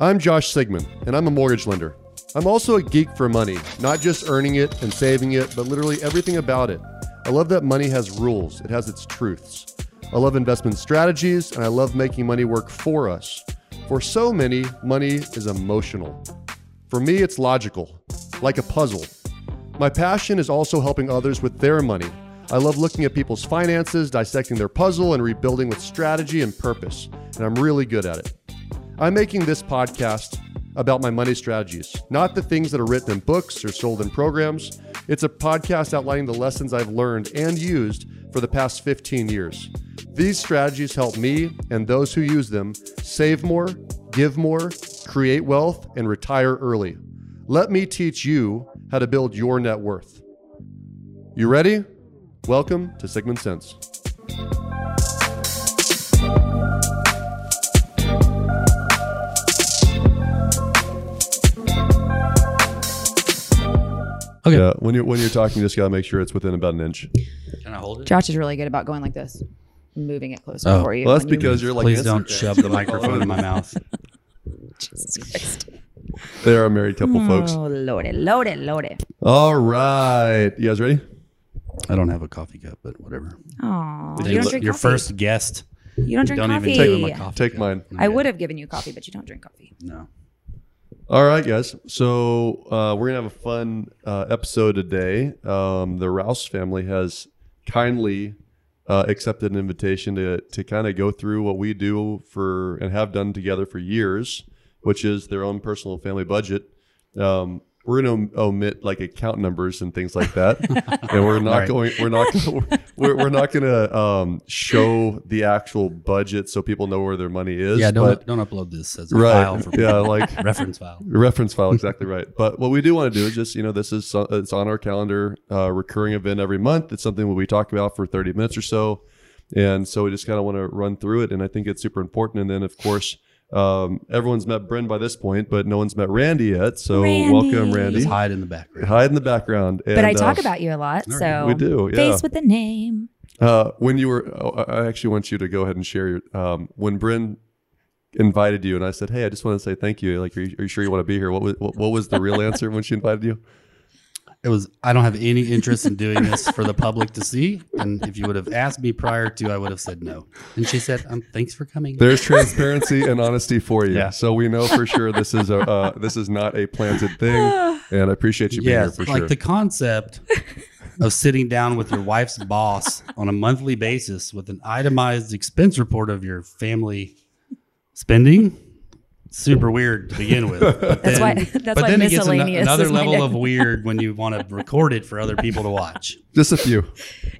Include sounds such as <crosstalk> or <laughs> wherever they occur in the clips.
I'm Josh Sigmund, and I'm a mortgage lender. I'm also a geek for money, not just earning it and saving it, but literally everything about it. I love that money has rules, it has its truths. I love investment strategies, and I love making money work for us. For so many, money is emotional. For me, it's logical, like a puzzle. My passion is also helping others with their money. I love looking at people's finances, dissecting their puzzle, and rebuilding with strategy and purpose, and I'm really good at it. I'm making this podcast about my money strategies, not the things that are written in books or sold in programs. It's a podcast outlining the lessons I've learned and used for the past 15 years. These strategies help me and those who use them save more, give more, create wealth, and retire early. Let me teach you how to build your net worth. You ready? Welcome to Sigmund Sense. Okay. Yeah, when you're when you're talking, you just gotta make sure it's within about an inch. Can I hold it? Josh is really good about going like this, moving it closer Oh. for you. Well, that's when you- because you're like Please don't shove the microphone in my mouth. <laughs> Jesus Christ. They are a married couple, folks. Oh, loaded, loaded, loaded. All right, you guys ready? I don't have a coffee cup, but whatever. Oh, Hey, you don't look, drink your coffee. first guest. You don't drink coffee. don't coffee. even give him a coffee. Take cup. mine. I would have given you coffee, but you don't drink coffee. No. All right, guys. So uh, we're gonna have a fun uh, episode today. Um, the Rouse family has kindly uh, accepted an invitation to to kind of go through what we do for and have done together for years, which is their own personal family budget. Um, we're going to omit like account numbers and things like that, <laughs> and we're not right. going. We're not. Gonna, <laughs> we're, we're not going to um, show the actual budget so people know where their money is. Yeah, don't but- don't upload this as a right. file for yeah, like <laughs> reference file. reference file exactly right but what we do want to do is just you know this is it's on our calendar uh, recurring event every month it's something we talk about for 30 minutes or so and so we just kind of want to run through it and i think it's super important and then of course um, everyone's met Bryn by this point but no one's met randy yet so Randy. welcome randy Just hide in the background. hide in the background but I talk uh, about you a lot, so we do yeah face with the name. uh, when you were oh, i I actually want you to go ahead and share your um, when Bryn invited you and i said hey i just want to say thank you like are you, are you sure you want to be here what was, what, what was the real answer when she invited you It was. I don't have any interest in doing this for the public to see. And if you would have asked me prior to, I would have said no. And she said, um, "Thanks for coming." There's transparency and honesty for you. Yeah. So we know for sure this is a uh, this is not a planted thing, <sighs> and I appreciate you being Yes, here for like sure. the concept of sitting down with your wife's boss on a monthly basis with an itemized expense report of your family spending. Super weird to begin with. But <laughs> That's then, why- that's but why then it gets ano- miscellaneous another level name. of <laughs> weird when you want to record it for other people to watch. <laughs> Just a few.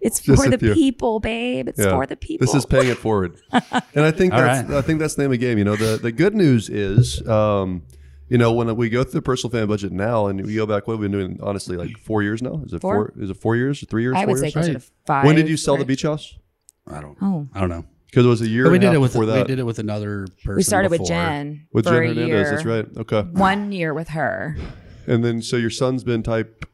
It's Just for the few. people, babe. It's Yeah. for the people. This is paying it forward, and I think that's right. I think that's the name of the game. You know, the the good news is, um, you know, when we go through the personal family budget now, and we go back, what have we been doing? Honestly, like four years now. Is it Four? four? Is it four years? Three years? I four would say years? closer Right. five. When did you sell the beach house? I don't. Oh, I don't know. Because it was a year. But we and did half it with before we did it with another person. we started with before. Jen with for Jen a Hernandez. year. That's right. Okay. One year with her. And then so your son's been type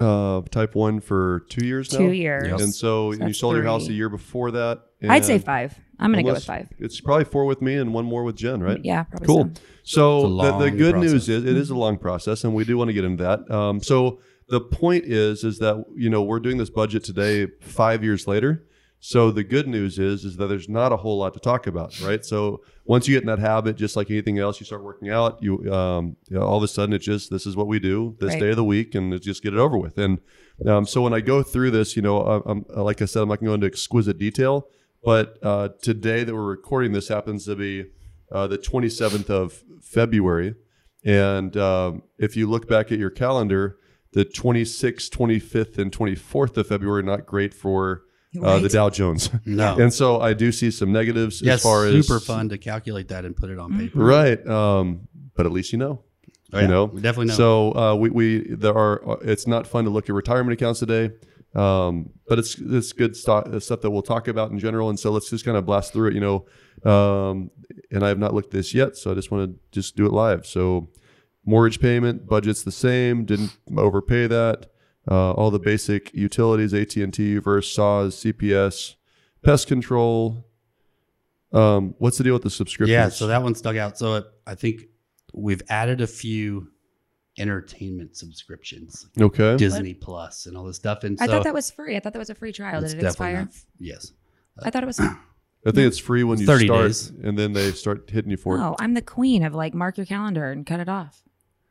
uh type one for two years now. Two years. Yep. And so, you that's sold your house a three. year before that. I'd say and five. I'm gonna go with five. It's probably four with me and one more with Jen, right? Yeah, probably Cool. So, It's a the, the long good process. news is it is a long process, and we do want to get into that. Um, so the point is, is that you know we're doing this budget today, five years later. So the good news is, is that there's not a whole lot to talk about, right? So once you get in that habit, just like anything else, you start working out. You, um, you know, all of a sudden, it's just this is what we do this Right. day of the week, and just get it over with. And um, so when I go through this, you know, I'm like I said, I'm not going to go into exquisite detail, but uh, today that we're recording this happens to be uh, the 27th of February. And um, if you look back at your calendar, the 26th, 25th, and 24th of February are not great for uh, the Dow Jones. <laughs> No. and so I do see some negatives yes, as far as super fun to calculate that and put it on paper. Right. Um, but at least you know. Oh, You know, we definitely know. So uh, we, we there are. uh, It's not fun to look at retirement accounts today, um, but it's it's good stuff, stuff that we'll talk about in general. And so let's just kind of blast through it. You know, um, and I have not looked this yet, so I just want to just do it live. So mortgage payment budget's the same. Didn't overpay that. Uh, all the basic utilities, AT and T, Verse, SAWS, CPS, pest control. Um, what's the deal with the subscriptions? yeah, so that one stuck out. So it, I think we've added a few entertainment subscriptions, Okay. Disney Plus, and all this stuff. And I so thought that was free. I thought that was a free trial. it's Did it expire? not- yes. I thought it was. <clears throat> I think it's free when you 30 start, days. and then they start hitting you for it. Oh, I'm the queen of like mark your calendar and cut it off.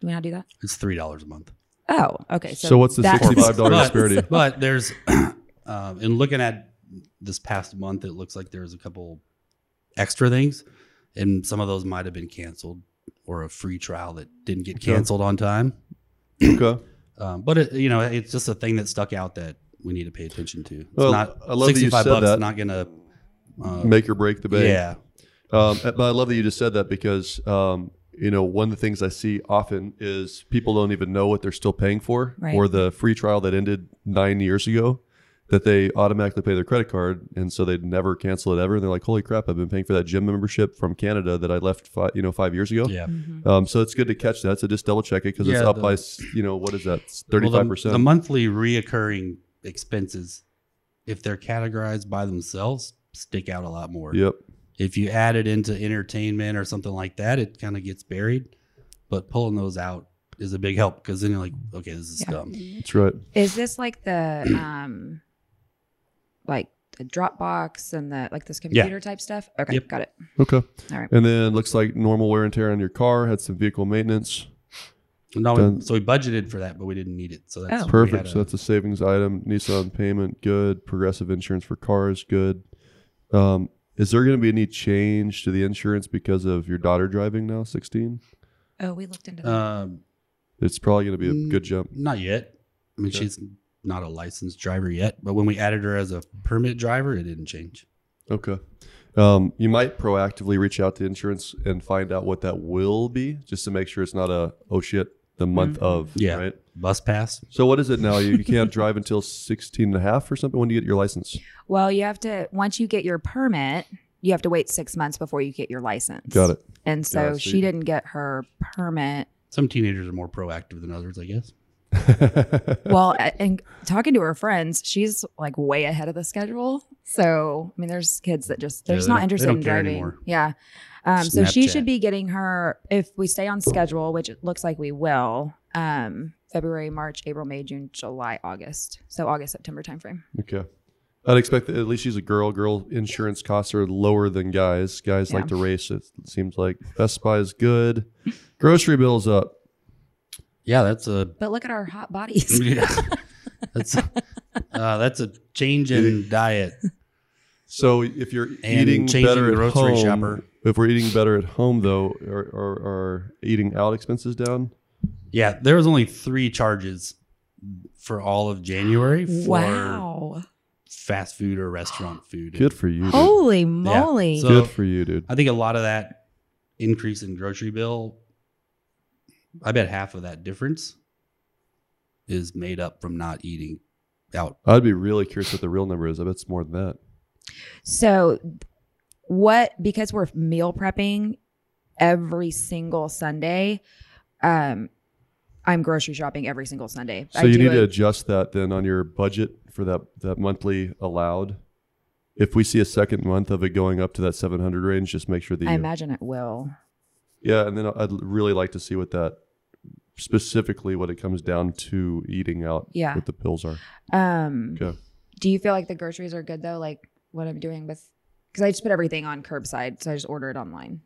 Do we not do that? It's three dollars a month. Oh, okay. So, So what's the $65 disparity? But there's, <clears throat> um, in looking at this past month, it looks like there's a couple extra things, and some of those might have been canceled or a free trial that didn't get Okay. canceled on time. <clears throat> Okay. Um, but it, you know, it's just a thing that stuck out that we need to pay attention to. It's Well, not I love that you 65 said bucks. that. Not gonna. Uh, Make or break the bank. yeah, Um, but I love that you just said that because um, you know one of the things I see often is people don't even know what they're still paying for, Right. or the free trial that ended nine years ago, that they automatically pay their credit card, and so they'd never cancel it ever. And they're like, "Holy crap! I've been paying for that gym membership from Canada that I left, five, you know, five years ago." yeah. Mhm. Um, so it's good to catch that. So just double check it because it's up the- by you know what is that Well, thirty the- The monthly reoccurring expenses, if they're categorized by themselves, stick out a lot more. Yep. If you add it into entertainment or something like that, it kind of gets buried. But pulling those out is a big help because then you're like, okay, this is Yeah. scum. That's right. Is this like the <clears throat> um, like the Dropbox and the like this computer type stuff? Okay, Yep. got it. Okay. All right. And then looks like normal wear and tear on your car. Had some vehicle maintenance. No, Done. so we budgeted for that, but we didn't need it. So that's Oh. Perfect. had So that's a savings item. Nissan payment, good. Progressive insurance for cars, good. Um, is there going to be any change to the insurance because of your daughter driving now, 16? Oh, we looked into that. um, It's probably going to be a good jump. not yet. I mean, Okay. she's not a licensed driver yet, but when we added her as a permit driver, it didn't change. Okay. Um, you might proactively reach out to insurance and find out what that will be just to make sure it's not a, oh shit, the month mm-hmm. of. Yeah. Right. Bus pass. So what is it now? You, you can't <laughs> drive until 16 and a half or something when do you get your license? well, you have to once you get your permit, you have to wait six months before you get your license. Got it. And so Yeah, she didn't get her permit. Some teenagers are more proactive than others, I guess. Well, and talking to her friends, she's like way ahead of the schedule. So, I mean, there's kids that just they're Yeah, just they not interested in driving. anymore. Yeah. Um, so she should be getting her if we stay on schedule, which it looks like we will. Um, February, March, April, May, June, July, August. So August, September timeframe. Okay. I'd expect that at least she's a girl. Girl insurance costs are lower than guys. Guys Yeah. like to race. It seems like Best Buy is good. Grocery bills up. Yeah, that's a But look at our hot bodies. <laughs> yeah. <laughs> that's uh, that's a change in diet. So if you're And eating better at grocery home, shopper. if we're eating better at home though, are, are, are eating out expenses down? Yeah, there was only three charges for all of January for wow. fast food or restaurant <gasps> food. Good for you. Dude. Holy moly. So- Good for you, dude. I think a lot of that increase in grocery bill, I bet half of that difference is made up from not eating out. I'd be really curious what the real number is. I bet it's more than that. So, what because we're meal prepping every single Sunday, um, I'm grocery shopping every single Sunday. So I you do need to adjust that then on your budget for that that monthly allowed. If we see a second month of it going up to that 700 range, just make sure that I you, imagine it will. Yeah, and then I'd really like to see what that specifically what it comes down to eating out. Yeah. what the pills are. Um, Okay. do you feel like the groceries are good though? Like what I'm doing with because I just put everything on curbside, so I just order it online.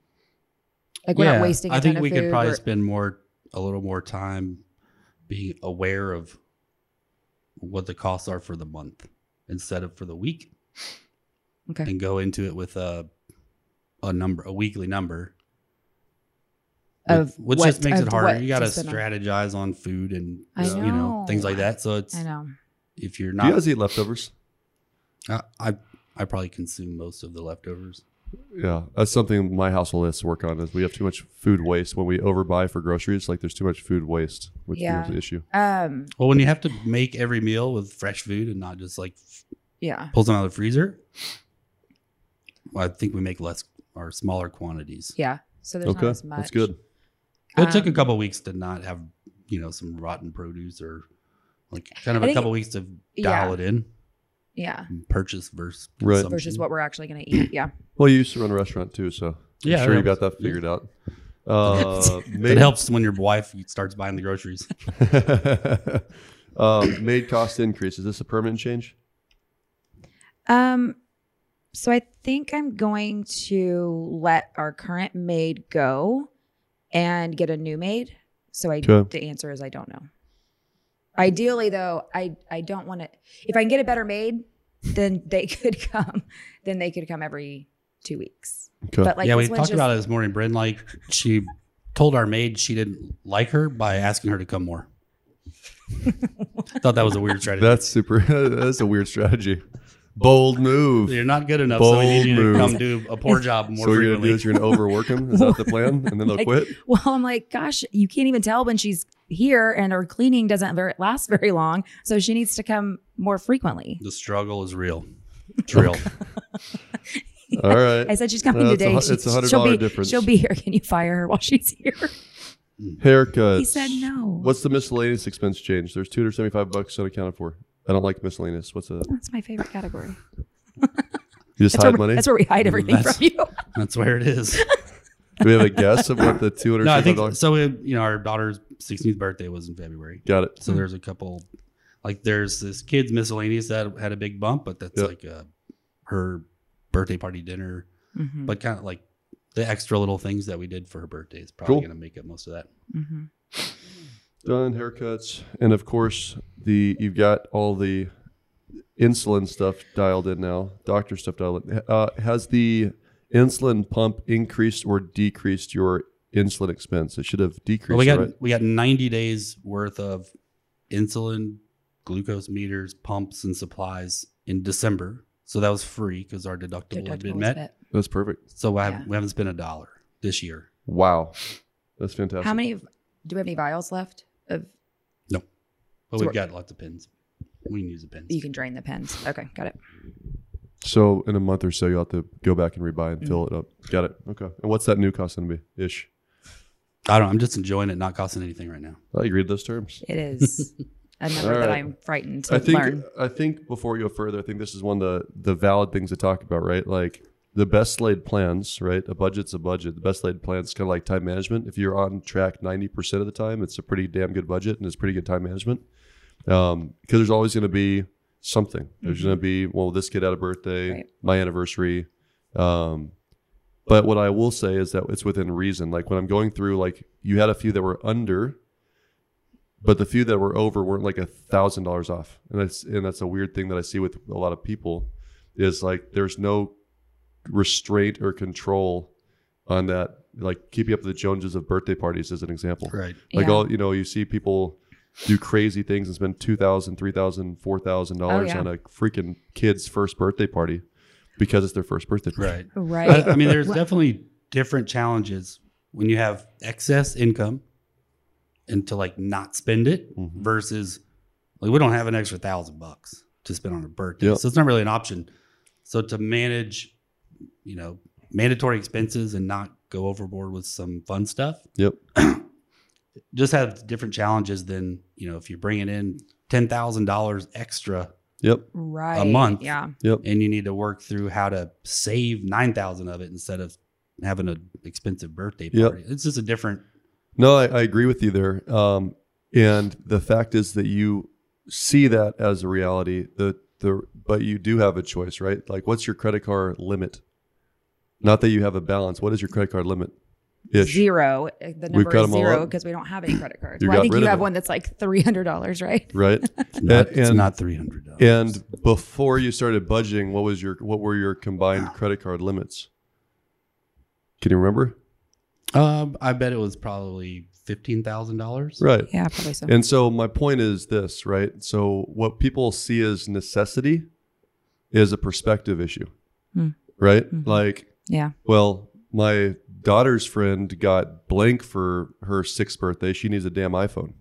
Like we're not wasting. I I think ton of we could probably We're- spend more, a little more time being aware of what the costs are for the month instead of for the week, Okay. and go into it with a a number, a weekly number. Of which what- just makes it harder. You got to to spend on. strategize on food and I you know know. things like that. So it's I know. if you're not. Do you not, guys eat leftovers? I, I I probably consume most of the leftovers. Yeah, that's something my household has to work on. Is we have too much food waste when we overbuy for groceries. Like there's too much food waste, which Yeah. is the issue. Um. Well, when you have to make every meal with fresh food and not just like Yeah. pull them out of the freezer, well, I think we make less or smaller quantities. Yeah. So there's Okay, not as much. that's good. It took a Um, couple weeks to not have you know some rotten produce or like kind of I a think- couple weeks to yeah. dial it in Yeah. purchase versus Right. Versus what we're actually going to eat. Yeah. <clears throat> Well, you used to run a restaurant too, so I'm Yeah, sure you got that figured out. <laughs> Uh, It helps when your wife starts buying the groceries. <laughs> um, maid cost increase. Is this a permanent change? Um, so I think I'm going to let our current maid go and get a new maid. So I Okay. the answer is I don't know. Ideally though, I I don't want to if I can get a better maid, then they <laughs> could come. Then they could come every two weeks. Okay. But like yeah, we talked just- about it this morning. Bryn, like she told our maid she didn't like her by asking her to come more. <laughs> Thought that was a weird strategy. That's super. <laughs> That's a weird strategy. Bold move. You're not good enough, so we need you Bold to move. come do a poor job more so what you're gonna do frequently. is you're gonna overwork them. Is that the plan? And then they'll Like, quit. Well, I'm like, gosh, you can't even tell when she's here, and her cleaning doesn't very, last very long. So she needs to come more frequently. the struggle is real. It's real. <laughs> All right. I said she's coming No, it's a today. She- it's a hundred she'll be, difference. She'll be here. Can you fire her while she's here? Haircuts. He said no. What's the miscellaneous expense change? There's 275 bucks unaccounted for. I don't like miscellaneous. What's that? That's my favorite category. You just That's hide where, money. that's where we hide everything That's- from you. <laughs> That's where it is. Do we have a guess of what the 275 No, I think so. We, you know, our daughter's 16th birthday was in February, Got it. so there's a couple. Like, there's this kid's miscellaneous that had a big bump, but that's Yep. like uh her birthday party dinner. Mhm, But kind of like the extra little things that we did for her birthday is probably Cool. going to make up most of that. mhm. Done haircuts, and of course the you've got all the insulin stuff dialed in now. Doctor stuff dialed in. Uh, has the insulin pump increased or decreased your insulin expense? It should have decreased. Well, we got right? we got 90 days worth of insulin, glucose meters, pumps, and supplies in December. So that was free because our deductible had Deductible been was met. bet. That's perfect. So I, Yeah. we haven't spent a dollar this year. Wow, that's fantastic. How many? Do we have any vials left? Of no But we've got lots of pins. We can use the pins. you can drain the pens. Okay, got it. So in a month or so, you'll have to go back and rebuy and fill Mm-hmm. it up. Got it. Okay. And what's that new cost going to be ish? I don't. Know. I'm just enjoying it, not costing anything right now. I like read those terms. It is <laughs> a number All that. I'm frightened to I think learn. I think before we go further, I think this is one of the the valid things to talk about, right? Like the best laid plans, right? A budget's a budget. The best laid plans kind of like time management. If you're on track ninety percent of the time, it's a pretty damn good budget and it's pretty good time management. Um, because there's always going to be something. There's going to be well, this kid had a birthday, Right. my anniversary. Um, but what I will say is that it's within reason. Like when I'm going through, like you had a few that were under, but the few that were over weren't like a thousand dollars off. And that's and that's a weird thing that I see with a lot of people is like there's no restraint or control on that. Like keeping up with the Joneses of birthday parties as an example. Right. Like Yeah. all you know, you see people do crazy things and spend two thousand, three thousand, four thousand dollars Oh, yeah. on a freaking kid's first birthday party because it's their first birthday party. Right. Right. I, I mean, there's definitely different challenges when you have excess income and to like not spend it Mhm. versus like we don't have an extra thousand bucks to spend on a birthday. Yep. So it's not really an option. So to manage, you know, mandatory expenses and not go overboard with some fun stuff Yep. <clears throat> just have different challenges than, you know, if you're bringing in $10,000 extra Yep. right. A month. Yeah. Yep. and you need to work through how to save 9,000 of it instead of having an expensive birthday Yep. party. It's just a different No, I, I agree with you there. Um, and the fact is that you see that as a reality. The the but you do have a choice, right? Like, what's your credit card limit? Not that you have a balance. What is your credit card limit? Ish. Zero. The We've number cut is 'em all zero because we don't have any credit cards. Well, I think you have it. one that's like three hundred dollars, right? <laughs> Right. it's not, it's and- not $300. And before you started budgeting, what was your what were your combined credit card limits? Can you remember? um, I bet it was probably $15,000. Right. Yeah, probably so. And so my point is this, right? So what people see as necessity is a perspective issue. Hmm. Right? Mhm. Like, yeah. well, my daughter's friend got blank for her sixth birthday. She needs a damn iPhone.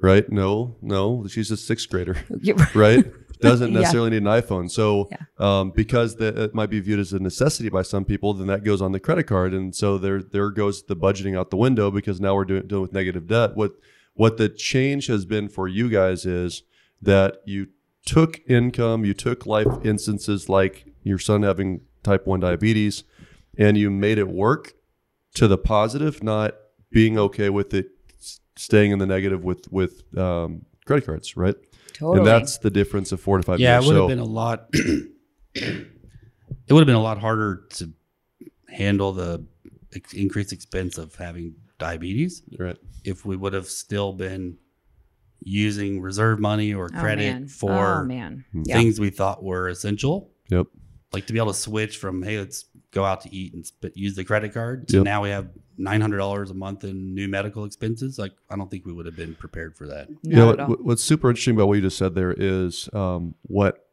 Right? No, no, she's a sixth grader. <laughs> Right? Doesn't <laughs> Yeah. necessarily need an iPhone. So, Yeah. um, because the, it might be viewed as a necessity by some people, then that goes on the credit card, and so there there goes the budgeting out the window because now we're doing dealing with negative debt. What what the change has been for you guys is that you took income, you took life instances like your son having type one diabetes, and you made it work to the positive, not being okay with it staying in the negative with with um, credit cards, right? Totally. And that's the difference of four to five Yeah, it years. would so, have been a lot. <coughs> it would have been a lot harder to handle the ex- increased expense of having diabetes right. if we would have still been using reserve money or Oh, credit man. for oh, man. Hmm. Yeah. things we thought were essential. Yep. Like to be able to switch from hey, let's go out to eat and sp- use the credit card to Yep. now we have nine hundred dollars a month in new medical expenses. Like I don't think we would have been prepared for that. Not you know what, what's super interesting about what you just said there is um, what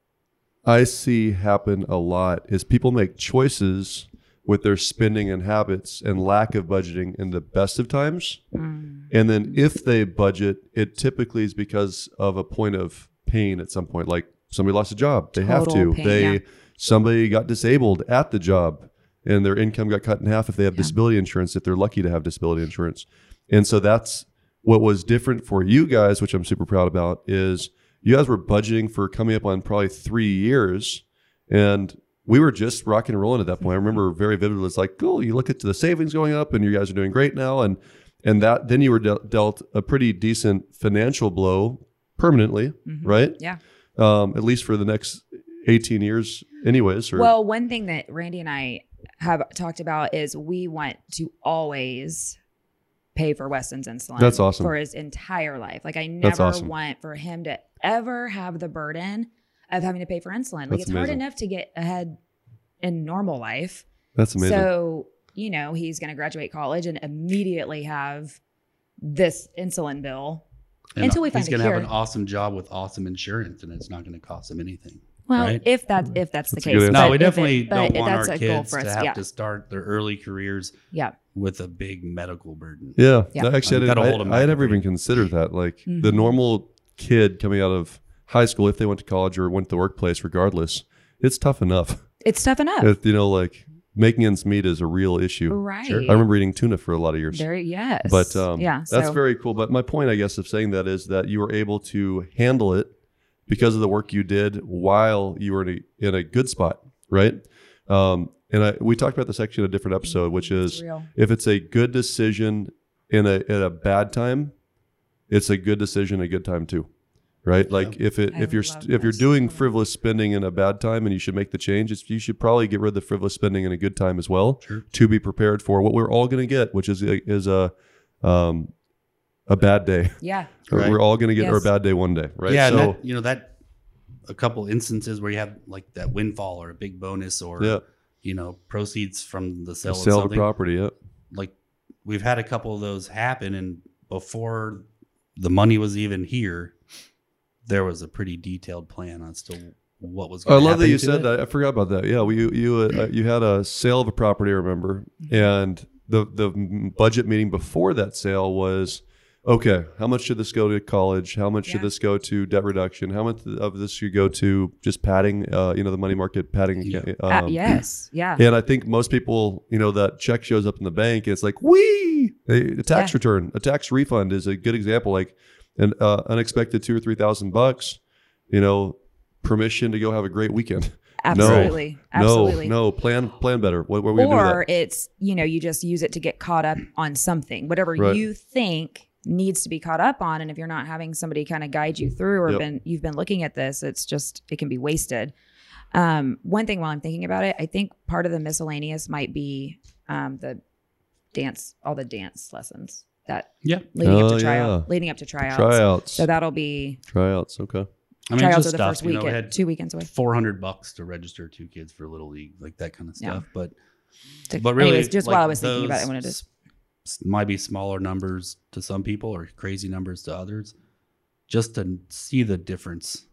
I see happen a lot is people make choices with their spending and habits and lack of budgeting in the best of times. Mm. And then if they budget, it typically is because of a point of pain at some point, like somebody lost a job. They have to. pain, they yeah. Somebody got disabled at the job and their income got cut in half if they have Yeah. disability insurance, if they're lucky to have disability insurance. And so that's what was different for you guys, which I'm super proud about, is you guys were budgeting for coming up on probably three years. And we were just rocking and rolling at that point. I remember very vividly. It's like, cool. You look at the savings going up, and you guys are doing great now. And and that then you were de- dealt a pretty decent financial blow permanently, Mhm. right? Yeah. Um, at least for the next 18 years, anyways. Or, Well, one thing that Randy and I have talked about is we want to always pay for Weston's insulin. That's awesome. For his entire life. Like I never awesome. want for him to ever have the burden of having to pay for insulin. Like That's it's hard enough to get ahead in normal life. that's amazing. So, you know, he's going to graduate college and immediately have this insulin bill. And Until we find a gonna have an awesome job with awesome insurance, and it's not going to cost him anything. Well, Right. if that if that's, That's the case. No, we if it- definitely but don't want that's our a goal kids for to us. have Yeah. to start their early careers Yeah. with a big medical burden. Yeah, Yeah. No, actually, I, You didn't- I, I never even considered that. Like the Mhm. normal kid coming out of high school, if they went to college or went to the workplace, regardless, it's tough enough. It's tough enough. If, you know, like making ends meet is a real issue. right. I remember eating tuna for a lot of years. There, yes. But um, yeah, that's so, very cool. But my point, I guess, of saying that is that you were able to handle it because of the work you did while you were in a, in a good spot, right? Um, and I, we talked about this actually in a different episode, which is real. if it's a good decision in a in a bad time, it's a good decision a good time too, right? Like if it I if you're if you're this. doing frivolous spending in a bad time and you should make the change, it's, you should probably get rid of the frivolous spending in a good time as well Sure. to be prepared for what we're all going to get, which is a, is a um, a bad day. Yeah. Right. We're all going to get our Yes. bad day one day, right? Yeah, so that, you know that a couple instances where you have like that windfall or a big bonus or yeah, you know proceeds from the sale, the of sale of something. property. Yeah, Like we've had a couple of those happen, and before the money was even here, there was a pretty detailed plan as to what was. I Gonna love that you said it. that. I forgot about that. Yeah, we, you you uh, you had a sale of a property, I remember, Mm-hmm. and the the budget meeting before that sale was okay. How much should this go to college? How much should this go to debt reduction? How much of this should go to just padding? Uh, you know, the money market padding. Yeah. Um, Uh, yes. Yeah. And I think most people, you know, that check shows up in the bank. It's like, wee, a, a tax Yeah. return, a tax refund is a good example. Like an uh, unexpected two or three thousand bucks, you know, permission to go have a great weekend. <laughs> Absolutely. Absolutely. No, no, plan plan better. What, what are we gonna do or it's you know you just use it to get caught up on something whatever Right. you think needs to be caught up on and if you're not having somebody kind of guide you through or Yep. been you've been looking at this it's just it can be wasted um, one thing while i'm thinking about it i think part of the miscellaneous might be um, the dance all the dance lessons that Yeah, leading up Oh, to tryout yeah. leading up to tryouts Tryouts. so that'll be Tryouts. Okay. I mean, tryouts just are the stuff. first you know, we had two weekends away four hundred bucks to register two kids for little league, like that kind of Yeah. stuff. But To- but really, anyways just like, while i was thinking about it those i wanted to s- s- might be smaller numbers to some people or crazy numbers to others. Just to see the difference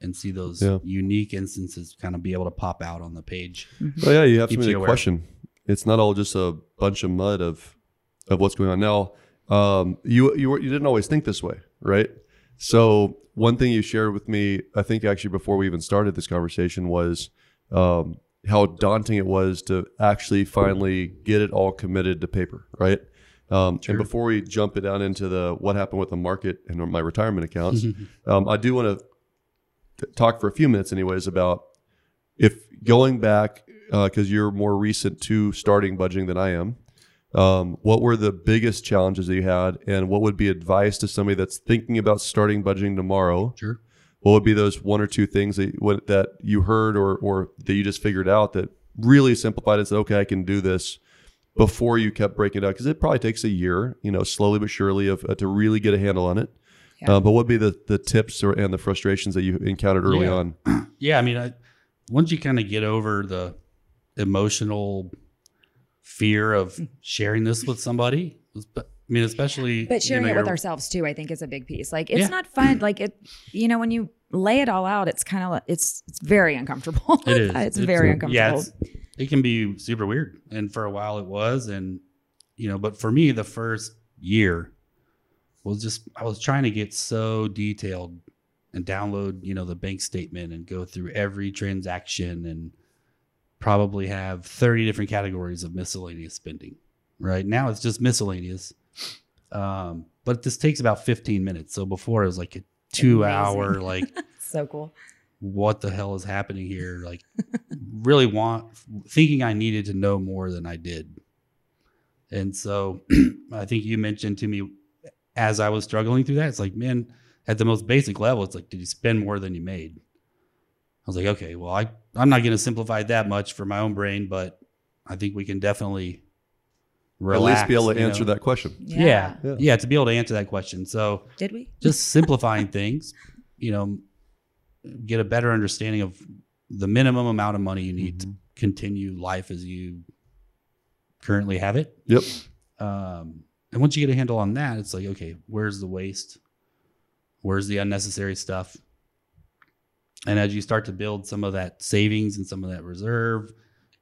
and see those Yeah. unique instances kind of be able to pop out on the page. Oh yeah, you have to Keeps make a aware. question. It's not all just a bunch of mud of of what's going on now. Um, you you were, you didn't always think this way, right? So one thing you shared with me, I think actually before we even started this conversation, was um, how daunting it was to actually finally get it all committed to paper, right? Um, Sure. And before we jump it down into the what happened with the market and my retirement accounts, <laughs> um, I do want to talk for a few minutes, anyways, about if going back because you're more recent to starting budgeting than I am. Um, what were the biggest challenges that you had, and what would be advice to somebody that's thinking about starting budgeting tomorrow? Sure. What would be those one or two things that what, that you heard or or that you just figured out that really simplified and said, okay, I can do this before you kept breaking it down because it probably takes a year, you know, slowly but surely of uh, to really get a handle on it. Yeah. Uh, but what would be the the tips or, and the frustrations that you encountered early Yeah. on? <clears throat> Yeah, I mean, I, once you kind of get over the emotional fear of sharing this with somebody, I mean, especially But sharing you know, it with ourselves too, I think, is a big piece. Like it's Yeah. not fun. Like it, you know, when you lay it all out, it's kind of it's it's very uncomfortable. It is. <laughs> it's, very uncomfortable. Yeah, it's, it can be super weird, and for a while it was, and you know, but for me, the first year was just I was trying to get so detailed and download, you know, the bank statement and go through every transaction and probably have 30 different categories of miscellaneous spending. Right now, it's just miscellaneous, um, but this takes about 15 minutes. So before it was like a two hour <laughs> like so cool. what the hell is happening here? Like really want thinking i needed to know more than i did. And so <clears throat> i think you mentioned to me as i was struggling through that it's like man at the most basic level it's like did you spend more than you made? I was like okay well i i'm not going to simplify that much for my own brain but i think we can definitely relax, At least be able to answer know? that question. yeah. Yeah. yeah to be able to answer that question so Did we? just simplifying <laughs> things, you know, get a better understanding of the minimum amount of money you need to continue life as you currently have it. Yep. Um, and once you get a handle on that, it's like, okay, where's the waste? Where's the unnecessary stuff? And as you start to build some of that savings and some of that reserve,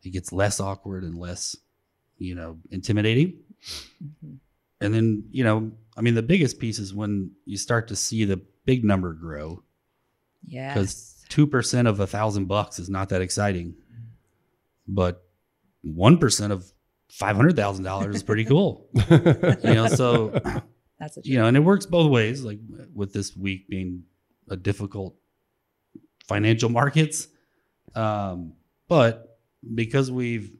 it gets less awkward and less, you know, intimidating. Mhm. And then, you know, I mean, the biggest piece is when you start to see the big number grow. Yeah. Because Two percent of a thousand bucks is not that exciting, but one percent of five hundred thousand dollars is pretty cool. <laughs> you know, so That's a you know, and it works both ways. Like with this week being a difficult financial markets, um, but because we've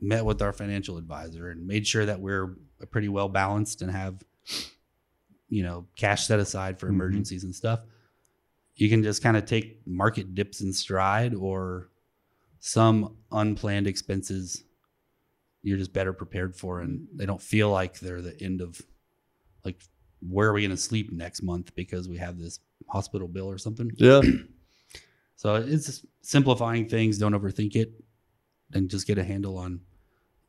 met with our financial advisor and made sure that we're pretty well balanced and have you know cash set aside for Mhm. emergencies and stuff you can just kind of take market dips in stride or some unplanned expenses you're just better prepared for and they don't feel like they're the end of like where are we going to sleep next month because we have this hospital bill or something yeah. <clears throat> so it's simplifying things don't overthink it and just get a handle on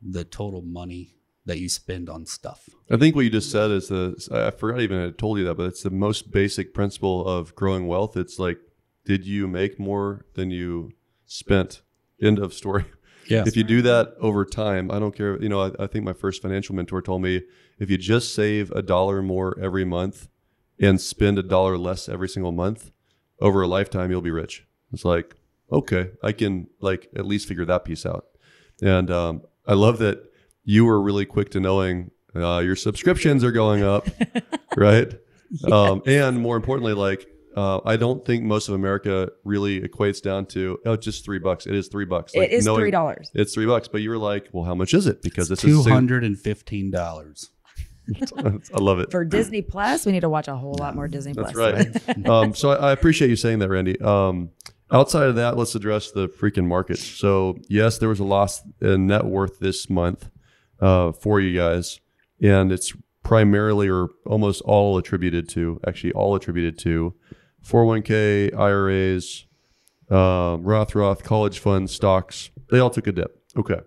the total money that you spend on stuff I think what you just said is the I forgot even I told you that, but it's the most basic principle of growing wealth. It's like, did you make more than you spent? End of story. <laughs> yeah If you do that over time, I don't care. You know, I, I think my first financial mentor told me if you just save a dollar more every month and spend a dollar less every single month over a lifetime, you'll be rich. It's like, okay, I can like at least figure that piece out. And um, I love that you were really quick to knowing uh, your subscriptions are going up, <laughs> right? Um, and more importantly, like uh, I don't think most of America really equates down to oh, just three bucks. It is three bucks. Like it is three dollars. It's three bucks, but you were like, well, how much is it? Because this two is hundred and fifteen dollars. <laughs> I love it. For Disney Plus, we need to watch a whole lot more Disney That's Plus. right. <laughs> um, so I, I appreciate you saying that, Randy. Um, outside of that, let's address the freaking market. So yes, there was a loss in net worth this month uh, for you guys, and it's primarily or almost all attributed to, actually all attributed to, 401k, IRAs, um, Roth, Roth, college funds, stocks. They all took a dip. Okay.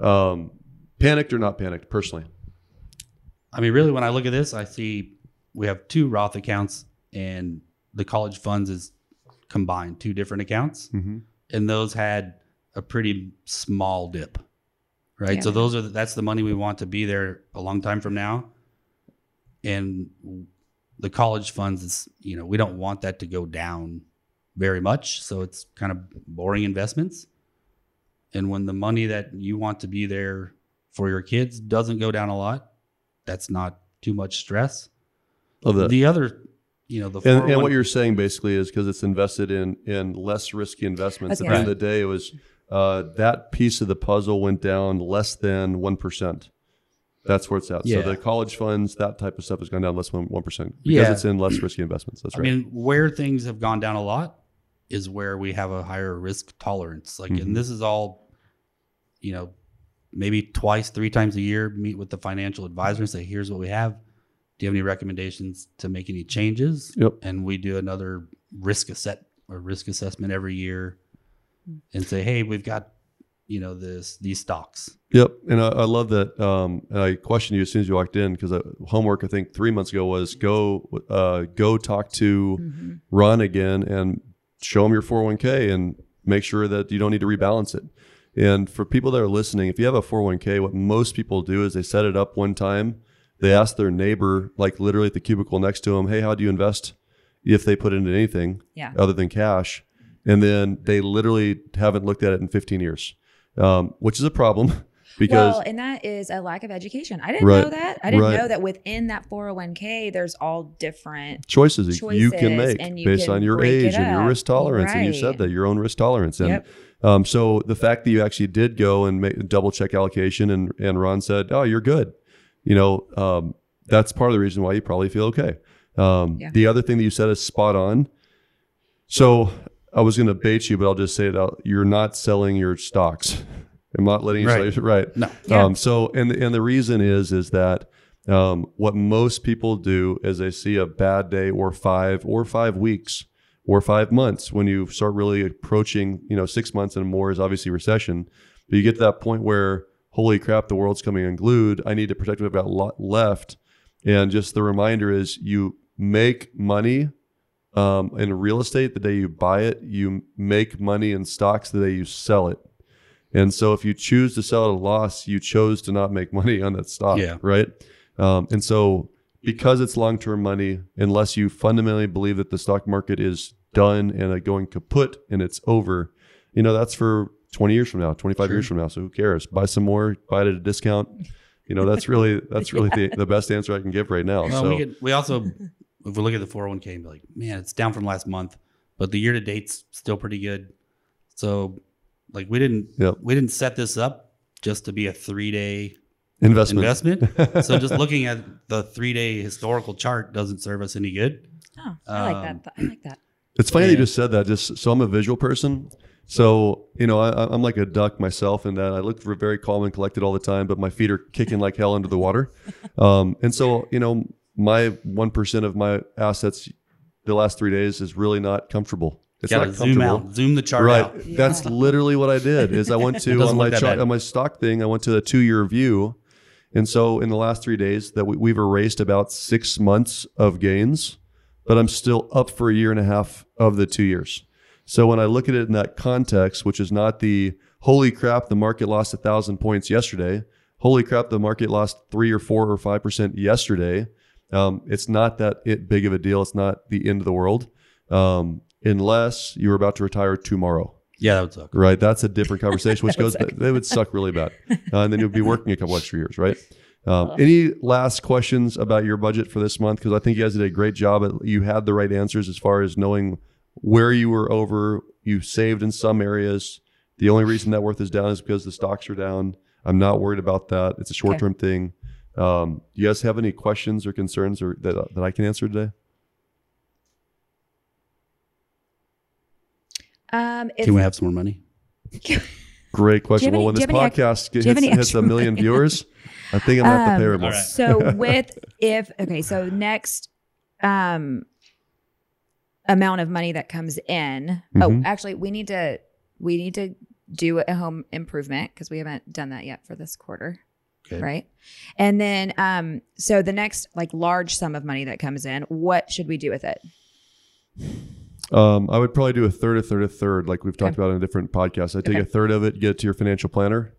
Um, panicked or not panicked, personally? I mean, really, when I look at this, I see we have two Roth accounts, and the college funds is combined two different accounts, Mm-hmm. and those had a pretty small dip, right? So those are the, that's the money we want to be there a long time from now, and the college funds is you know we don't want that to go down very much, so it's kind of boring investments. And when the money that you want to be there for your kids doesn't go down a lot, that's not too much stress. Love that. The other, you know, the And, and what you're saying basically is because it's invested in in less risky investments. At the end of the day, it was uh, that piece of the puzzle went down less than one percent. That's where it's at. Yeah. So the college funds, that type of stuff has gone down less than one percent because Yeah. it's in less risky investments. That's I right. mean, where things have gone down a lot is where we have a higher risk tolerance. Like, Mhm. and this is all, you know, maybe twice, three times a year, meet with the financial advisor and say, here's what we have. Do you have any recommendations to make any changes? Yep. And we do another risk asset or risk assessment every year and say, hey, we've got, you know, this, these stocks. Yep, and I, I love that. Um, and I questioned you as soon as you walked in because homework I think three months ago was go uh, go talk to Mhm. Ron again and show him your 401k and make sure that you don't need to rebalance it. And for people that are listening, if you have a 401k, what most people do is they set it up one time. They ask their neighbor, like literally at the cubicle next to them, "Hey, how do you invest?" If they put into anything Yeah. other than cash, and then they literally haven't looked at it in 15 years, um, which is a problem <laughs> because well, and that is a lack of education. I didn't Right. know that. I didn't Right. know that within that 401k, there's all different. choices, you can make and you based can on your age and your risk tolerance. And you said that your own risk tolerance. And Yep. um, so the fact that you actually did go and make, double check allocation and, and Ron said, oh, you're good. You know, um, that's part of the reason why you probably feel okay. Um, Yeah. The other thing that you said is spot on. So I was going to bait you, but I'll just say it out. You're not selling your stocks. <laughs> I'm not letting you Right. sell your, right. No. Yeah. Um, so, and and the reason is is that um, what most people do is they see a bad day or five or five weeks or five months when you start really approaching, you know, six months and more is obviously recession. But you get to that point where, holy crap, the world's coming unglued. I need to protect what I've got left. And just the reminder is you make money um, in real estate the day you buy it. You make money in stocks the day you sell it. And so if you choose to sell at a loss, you chose to not make <laughs> money on that stock, Yeah. right? Um, and so because it's long-term money, unless you fundamentally believe that the stock market is done and uh, going kaput and it's over, you know, that's for 20 years from now, 25 years from now. So who cares? Buy some more, buy it at a discount. You know, that's really, that's really the, <laughs> the best answer I can give right now. Well, so we could, we also, if we look at the 401k and be like, man, it's down from last month, but the year to date's still pretty good. So, like, we didn't, Yep. we didn't set this up just to be a three day investment. investment. so, <laughs> just looking at the three day historical chart doesn't serve us any good. Oh, I like Um, that. I like that. It's funny that you just said that. Just so I'm a visual person. So you know, I, I'm like a duck myself in that I look for very calm and collected all the time, but my feet are kicking like hell under the water. <laughs> Um, and so you know, my one percent of my assets the last three days is really not comfortable. It's not zoom comfortable. out, zoom the chart Right. out. That's literally what I did. Is I went <laughs> to on my chart, on my stock thing. I went to a two year view, and so in the last three days that we, we've erased about six months of gains, but I'm still up for a year and a half of the two years. So when I look at it in that context, which is not the holy crap, the market lost a thousand points yesterday. Holy crap, the market lost three or four or five percent yesterday. Um, it's not that it big of a deal. It's not the end of the world, um, unless you're about to retire tomorrow. Yeah, that would suck. Right, that's a different <laughs> conversation, which goes. They would suck really bad, uh, and then you'll be working a couple extra years, right? Um, any last questions about your budget for this month? Because I think you guys did a great job. At, you had the right answers as far as knowing where you were over. You saved in some areas. The only reason net worth is down is because the stocks are down. I'm not worried about that. It's a short term thing. Um, do you guys have any questions or concerns or that, that I can answer today? Um, Can we have some more money? <laughs> Great question. any- well, when this you any podcast do hits, hits a million money? viewers, <laughs> I think I'm gonna have to pay Um, her more. So with if okay, so next um amount of money that comes in. Oh, Mhm. actually, we need to we need to do a home improvement because we haven't done that yet for this quarter. Okay. Right. And then um so the next like large sum of money that comes in, what should we do with it? Um, I would probably do a third, a third, a third, like we've talked Okay. about in a different podcast. I take Okay. a third of it, get it to your financial planner,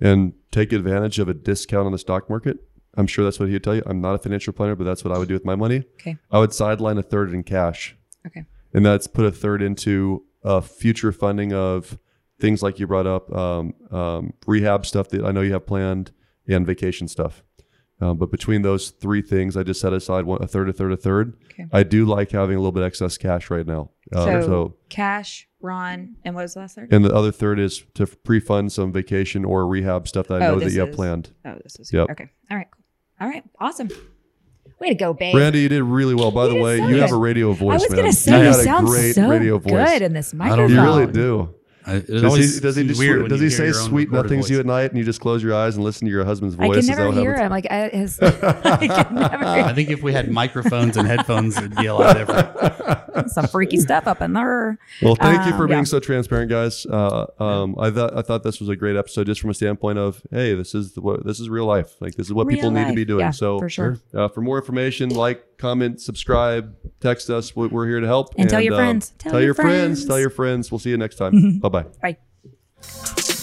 and take advantage of a discount on the stock market. I'm sure that's what he'd tell you. I'm not a financial planner, but that's what I would do with my money. Okay. I would sideline a third in cash, Okay. and that's put a third into uh, future funding of things like you brought up, um, um, rehab stuff that I know you have planned, and vacation stuff. Um, but between those three things, I just set aside one, a third, a third, a third. Okay. I do like having a little bit excess cash right now. Uh, so, so, cash, Ron, and what was the last third? and the other third is to pre-fund some vacation or rehab stuff that I Oh, know that you have planned. Oh, this is Yep. okay. All right, cool. All right, awesome. Way to go, babe. Brandy, you did really well. By You the way, so you have a radio voice, I was gonna say you you got a sound great so radio voice. good in this don't microphone. You really do. I, it Does always he, does he, just, weird does he say sweet recorded nothings to you at night and you just close your eyes and listen to your husband's voice? <laughs> <laughs> I can never hear him. Like I, his, I can never. I think if we had microphones and headphones, it'd be a lot <laughs> different. Some freaky stuff up in there. Well, thank you Um, for being yeah. so transparent, guys. Uh, um, I thought I thought this was a great episode, just from a standpoint of, hey, this is the, what this is real life. Like this is what people Real need to be doing. Yeah, so, for sure. uh, for more information, like, comment, subscribe, text us. We- We're here to help. And tell your um, friends. Tell, your friends. Tell your friends. We'll see you next time. <laughs> bye bye. Bye.